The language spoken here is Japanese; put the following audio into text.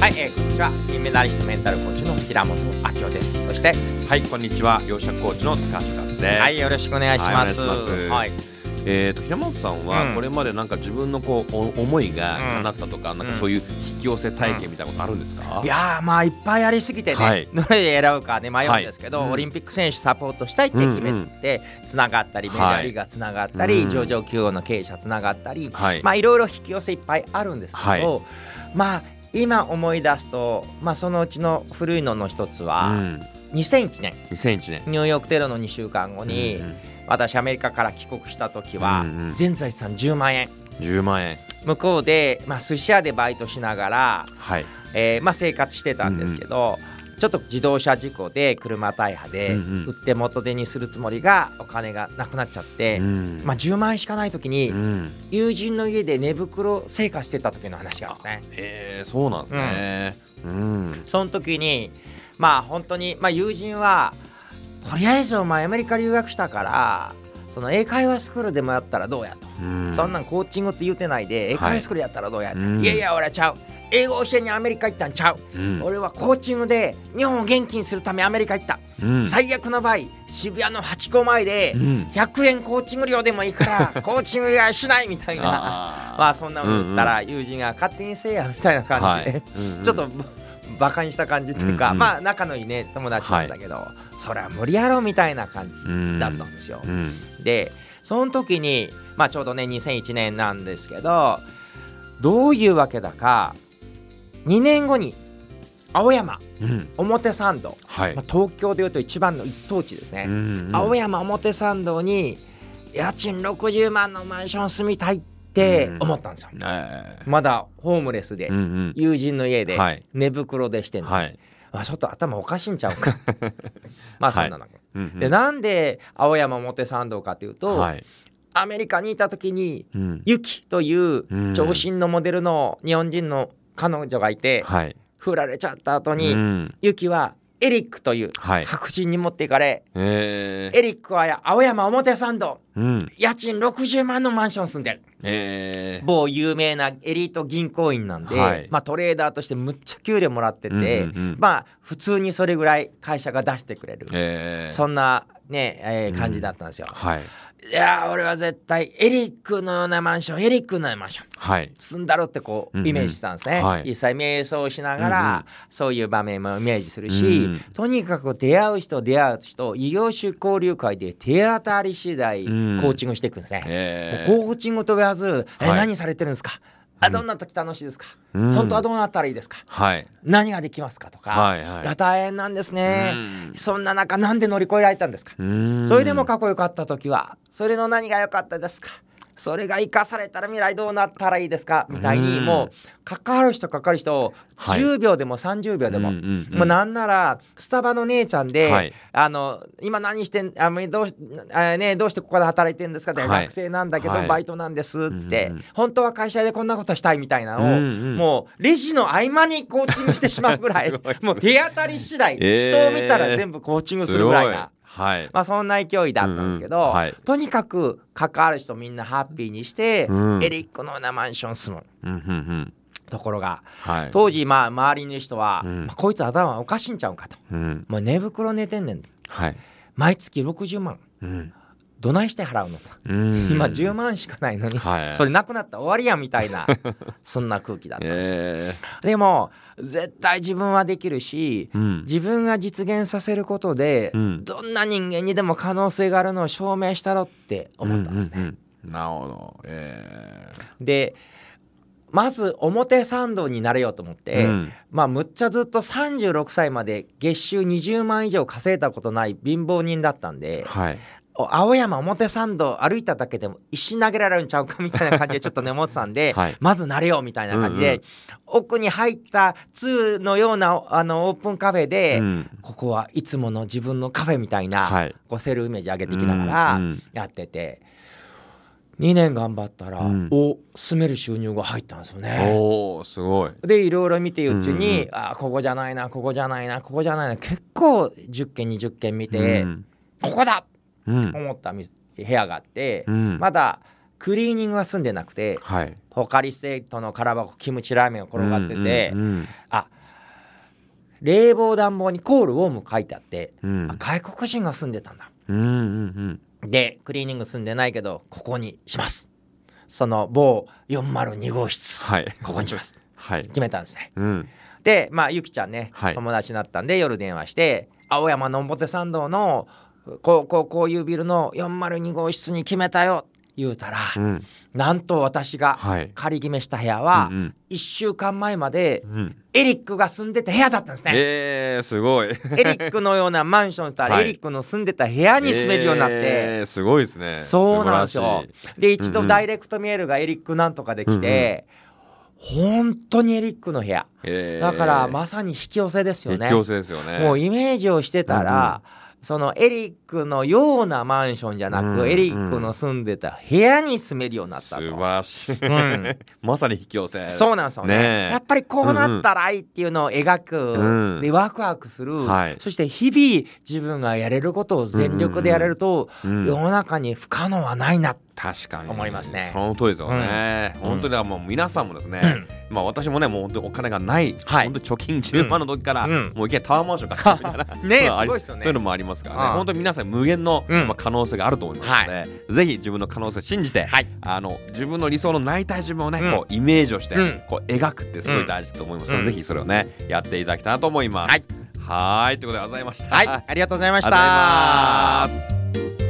はい、えー、こんにちは。金メダリストメンタルコーチの平本明夫です。そしてはい、こんにちは。両者コーチの高橋和です。はいよろしくお願いします。はいえーと平本さんはうん。これまでなんか自分のこうお思いがうん。叶ったとか、なんかそういう引き寄せ体験みたいなことあるんですか？いやーまあいっぱいありすぎてね、はい。どれで選ぶかね迷うんですけど、はい。うんオリンピック選手サポートしたいって決めてつながったり、メジャーリーガーつながったり、うん。上場企業の経営者つながったり、はい。まあいろいろ引き寄せいっぱいあるんですけど、はい。まあ今思い出すと、まあ、そのうちの古いのの一つうは、ん、2001年。2001年。ニューヨークテロの2週間後に、うん私アメリカから帰国した時は、うんうん。全財産10万円。10万円。向こうで、まあ、寿司屋でバイトしながら、はい。えーまあ、生活してたんですけど、ちょっと自動車事故で車大破で、売って元手にするつもりがお金がなくなっちゃって、うん。まあ、10万円しかない時に、うん。友人の家で寝袋生活してた時の話があるんですね。えー、そうなんですね。うん。その時にまあ本当に、まあ、友人はとりあえずお前アメリカ留学したからその英会話スクールでもやったらどうやと、うん。そんなんコーチングって言うてないで英会話スクールやったらどうやと、うん。いやいや俺はちゃう英語教えにアメリカ行ったんちゃう、うん。俺はコーチングで日本を元気にするためアメリカ行った、うん。最悪の場合渋谷のハチ公前でうん。100円コーチング料でもいいから コーチング以外しないみたいな。あまあそんなの言ったら友人が勝手にせえやみたいなー感じで、はい。うんうん。ちょっとバカにした感じっていうか、うんうん。まあ仲のいいね友達なんだけど、それは無理やろみたいな感じうんだったんですよ。うん。でその時にまあちょうどね2001年なんですけどどういうわけだか2年後に青山うん。表参道、はい。まあ、東京でいうと一番の一等地ですね、うんうん。青山表参道に家賃60万のマンション住みたいって思ったんですよ。え。まだホームレスで、ーうんうん。友人の家ではい。寝袋でしてんの、はい。まあ、ちょっと頭おかしいんちゃうか。まあそんなの、うんうん。でなんで青山表参道かっていうと、はい。アメリカにいた時にうん。ユキといううん。長身のモデルの日本人の彼女がいて、はい。振られちゃった後うに、ん。ユキはエリックというはい。白人に持っていかれ、えー。エリックは青山表参道うん。家賃60万のマンション住んでる。えー。某有名なエリート銀行員なんで、はい。まあ、トレーダーとしてむっちゃ給料もらってて、うんうんうん。まあ普通にそれぐらい会社が出してくれる、えー。そんなね、えー感じだったんですよ。はい。いやー俺は絶対エリックのようなマンションエリックのようなマンションはい。住んだろってこううんうん。イメージしたんですね、はい。実際瞑想しながら、うんうん。そういう場面もイメージするし、うんとにかく出会う人出会う人異業種交流会で手当たり次第コうん。ーチングしていくんですね、えコーチングと言わず、えはい。何されてるんですか？あどんな時楽しいですか、うん。本当はどうなったらいいですか？はい。何ができますかとか、はいはい。いや大変なんですね、うん。そんな中なんで乗り越えられたんですか、うん。それでもかっこよかった時はそれの何が良かったですか？それが生かされたら未来どうなったらいいですか？みたいにうんもう関わる人関わる人をはい。10秒でも30秒でも、うんうんうん。もうなんならスタバの姉ちゃんで、はい。あの今何してんあどうしあ、ね、どうしてここで働いてるんですか？って、はい。学生なんだけど、はい。バイトなんですっつって、本当は会社でこんなことしたいみたいなのを、もうレジの合間にコーチングしてしまうぐらいもう手当たり次第、えー人を見たら全部コーチングするぐらいな。はい。まあそんな勢いだったんですけど、うんうんはいとにかく関わる人みんなハッピーにして、うんエリックのようなマンション住むうんうんうん。ところがはい。当時まあ周りの人は、うんまあこいつ頭おかしいんちゃうかとうん。もう寝袋寝てんねんはい。毎月60万うん。どないして払うのと、うん今10万しかないのに、はい。それなくなったら終わりやんみたいな そんな空気だったんですよ、えでも絶対自分はできるし、ーうん。自分が実現させることで、うんどんな人間にでも可能性があるのを証明したろって思ったんですね。うんうんうんなるほど。えでまず表参道になれようと思って、うんまあむっちゃずっと36歳まで月収20万以上稼いだことない貧乏人だったんでー、はい。お青山表参道歩いただけでも石投げられるんちゃうかみたいな感じで ちょっとね思ってたんで、はい。まずなれようみたいな感じで、うん奥に入った2のようなあのオープンカフェで、うん。ここはいつもの自分のカフェみたいな、はい。こうセルフイメージ上げていきながらうんうん。やってて、2年頑張ったら、うん。お住める収入が入ったんですよね。おおすごい。でいろいろ見ているうちに、うんうんあここじゃないなここじゃないなここじゃないな結構10件20件見て、うん。ここだうん思ったみ部屋があって、うん。まだクリーニングが済んでなくてはい。ポカリスエットの空箱キムチラーメンが転がってて、うんうんあ冷房暖房にコールウォーム書いてあって、うん。あ外国人が住んでたんだ。うんうんうん。でクリーニング住んでないけどここにします。その某402号室、はい。ここにします。はい。決めたんですね。うん。でまあゆきちゃんね、はい。友達になったんで夜電話して青山の表参道のこうこうこういうビルの402号室に決めたよ言うたら、うん。なんと私がはい。仮決めした部屋はうんうん。1週間前までうん。エリックが住んでた部屋だったんですね。えー、すごい。エリックのようなマンションしたらはい。エリックの住んでた部屋に住めるようになって、えー、すごいですね。そうなんですよ。で一うんうん度ダイレクトメールがエリックなんとかできて、本当にエリックの部屋。え。ーだからまさに引き寄せですよね。引き寄せですよね。もうイメージをしてたら、そのエリックのようなマンションじゃなく、うんうん。エリックの住んでた部屋に住めるようになったと。素晴らしい、ん。まさに引き寄せそうなんですよね。ねえ。やっぱりこうなったらいいっていうのを描く、うん。でワクワクする、はい。そして日々自分がやれることを全力でやれると、うん。世の中に不可能はないな確かに。思いますね。その通りですよね、うん。本当にもう皆さんもですね、まあ私もねもう本当にお金がない、はい。本当に貯金10万の時から、うん。もういきなりタワーマンション買ってみたいなねすごいっすよね。そういうのもありますからね。本当に皆さん無限の、うん。まあ、可能性があると思いますので、ぜひ自分の可能性を信じて、はい。あの自分の理想のなりたい自分をね、うん。こうイメージをして、うん。こう描くってすごい大事だと思いますので、うん。ぜひそれをねやっていただきたいなと思います。はい。はーい。ということでございました。はい。ありがとうございましありがとうございた。